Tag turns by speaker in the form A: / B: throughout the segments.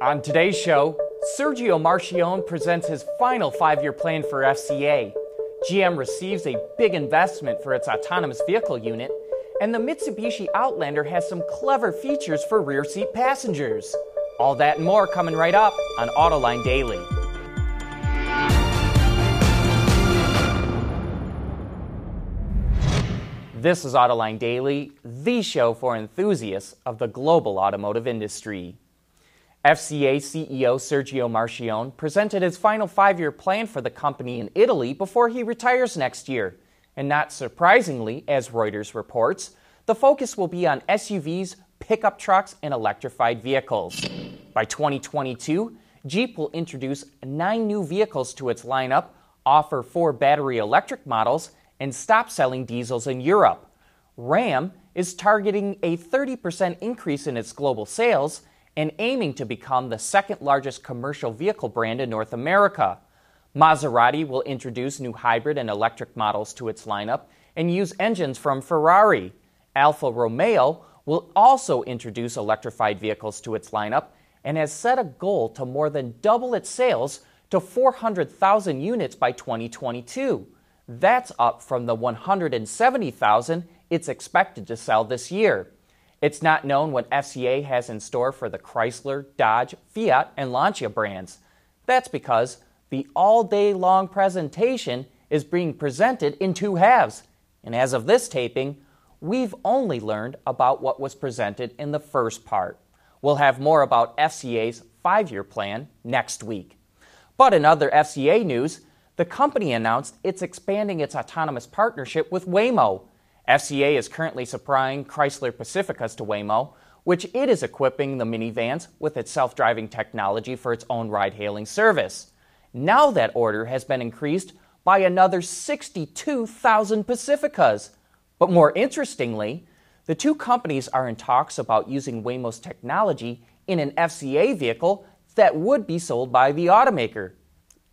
A: On today's show, Sergio Marchionne presents his final five year plan for FCA. GM receives a big investment for its autonomous vehicle unit, and the Mitsubishi Outlander has some clever features for rear seat passengers. All that and more coming right up on Autoline Daily. This is Autoline Daily, the show for enthusiasts of the global automotive industry. FCA CEO Sergio Marchionne presented his final five year plan for the company in Italy before he retires next year. And not surprisingly, as Reuters reports, the focus will be on SUVs, pickup trucks, and electrified vehicles. By 2022, Jeep will introduce nine new vehicles to its lineup, offer four battery electric models, and stop selling diesels in Europe. Ram is targeting a 30% increase in its global sales and aiming to become the second largest commercial vehicle brand in North America. Maserati will introduce new hybrid and electric models to its lineup and use engines from Ferrari. Alfa Romeo will also introduce electrified vehicles to its lineup and has set a goal to more than double its sales to 400,000 units by 2022. That's up from the 170,000 it's expected to sell this year. It's not known what FCA has in store for the Chrysler, Dodge, Fiat, and Lancia brands. That's because the all day long presentation is being presented in two halves. And as of this taping, we've only learned about what was presented in the first part. We'll have more about FCA's five year plan next week. But in other FCA news, the company announced it's expanding its autonomous partnership with Waymo. FCA is currently supplying Chrysler Pacificas to Waymo, which it is equipping the minivans with its self driving technology for its own ride hailing service. Now that order has been increased by another 62,000 Pacificas. But more interestingly, the two companies are in talks about using Waymo's technology in an FCA vehicle that would be sold by the automaker.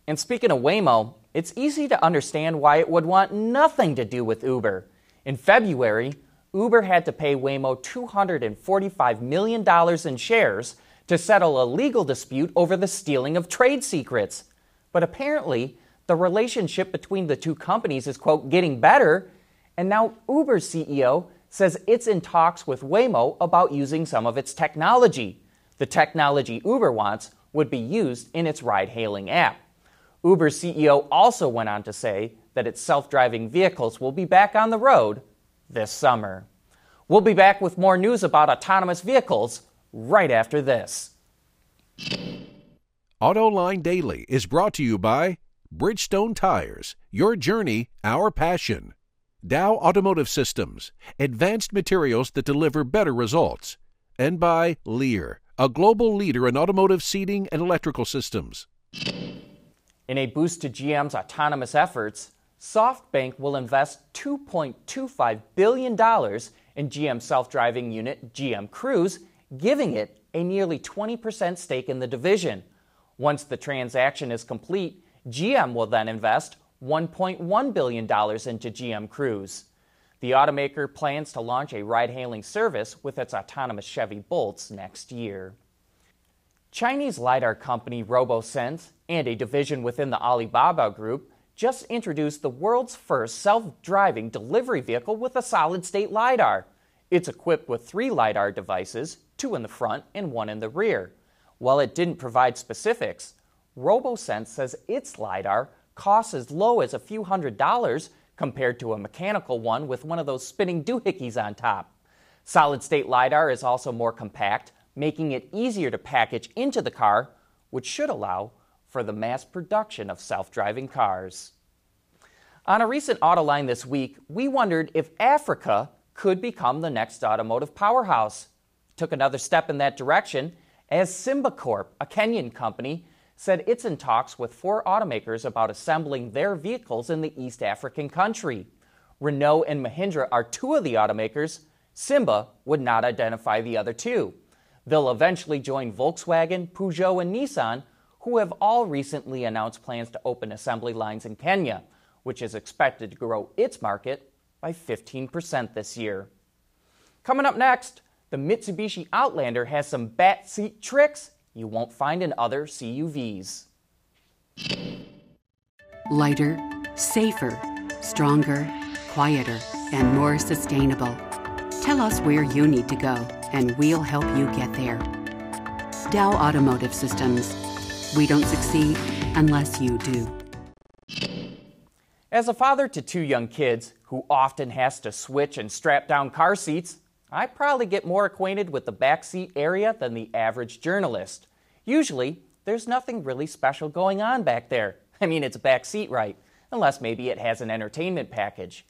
A: And speaking of Waymo, it's easy to understand why it would want nothing to do with Uber. In February, Uber had to pay Waymo $245 million in shares to settle a legal dispute over the stealing of trade secrets. But apparently, the relationship between the two companies is, quote, getting better, and now Uber's CEO says it's in talks with Waymo about using some of its technology. The technology Uber wants would be used in its ride hailing app. Uber's CEO also went on to say that its self driving vehicles will be back on the road this summer. We'll be back with more news about autonomous vehicles right after this.
B: AutoLine Daily is brought to you by Bridgestone Tires, your journey, our passion. Dow Automotive Systems, advanced materials that deliver better results. And by Lear, a global leader in automotive seating and electrical systems.
A: In a boost to GM's autonomous efforts, SoftBank will invest $2.25 billion in GM self driving unit GM Cruise, giving it a nearly 20% stake in the division. Once the transaction is complete, GM will then invest $1.1 billion into GM Cruise. The automaker plans to launch a ride hailing service with its autonomous Chevy Bolts next year. Chinese LiDAR company RoboSense and a division within the Alibaba Group just introduced the world's first self driving delivery vehicle with a solid state LiDAR. It's equipped with three LiDAR devices, two in the front and one in the rear. While it didn't provide specifics, RoboSense says its LiDAR costs as low as a few hundred dollars compared to a mechanical one with one of those spinning doohickeys on top. Solid state LiDAR is also more compact making it easier to package into the car, which should allow for the mass production of self driving cars. On a recent Autoline this week, we wondered if Africa could become the next automotive powerhouse. Took another step in that direction as Simba Corp, a Kenyan company, said it's in talks with four automakers about assembling their vehicles in the East African country. Renault and Mahindra are two of the automakers. Simba would not identify the other two. They'll eventually join Volkswagen, Peugeot, and Nissan, who have all recently announced plans to open assembly lines in Kenya, which is expected to grow its market by 15% this year. Coming up next, the Mitsubishi Outlander has some bat seat tricks you won't find in other CUVs.
C: Lighter, safer, stronger, quieter, and more sustainable. Tell us where you need to go, and we'll help you get there. Dow Automotive Systems. We don't succeed unless you do.
A: As a father to two young kids who often has to switch and strap down car seats, I probably get more acquainted with the backseat area than the average journalist. Usually, there's nothing really special going on back there. I mean, it's a back seat, right? Unless maybe it has an entertainment package.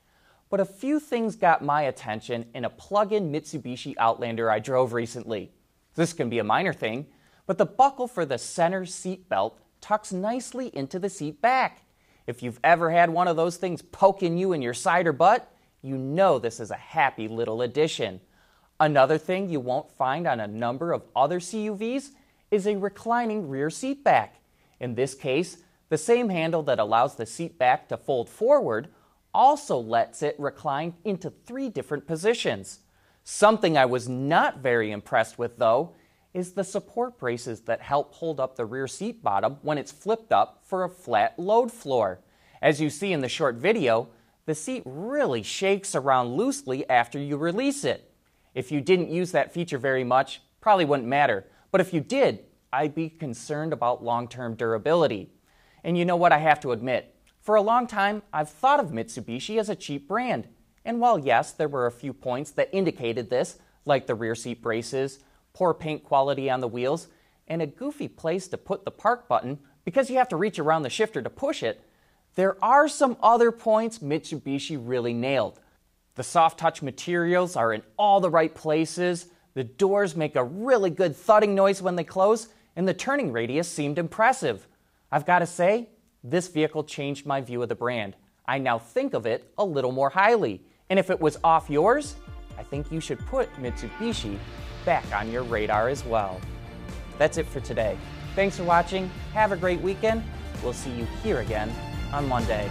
A: But a few things got my attention in a plug in Mitsubishi Outlander I drove recently. This can be a minor thing, but the buckle for the center seat belt tucks nicely into the seat back. If you've ever had one of those things poking you in your side or butt, you know this is a happy little addition. Another thing you won't find on a number of other CUVs is a reclining rear seat back. In this case, the same handle that allows the seat back to fold forward also lets it recline into three different positions. Something I was not very impressed with, though, is the support braces that help hold up the rear seat bottom when it's flipped up for a flat load floor. As you see in the short video, the seat really shakes around loosely after you release it. If you didn't use that feature very much, probably wouldn't matter. But if you did, I'd be concerned about long term durability. And you know what? I have to admit, for a long time, I've thought of Mitsubishi as a cheap brand. And while yes, there were a few points that indicated this, like the rear seat braces, poor paint quality on the wheels, and a goofy place to put the park button because you have to reach around the shifter to push it, there are some other points Mitsubishi really nailed. The soft touch materials are in all the right places, the doors make a really good thudding noise when they close, and the turning radius seemed impressive. I've got to say, this vehicle changed my view of the brand. I now think of it a little more highly. And if it was off yours, I think you should put Mitsubishi back on your radar as well. That's it for today. Thanks for watching. Have a great weekend. We'll see you here again on Monday.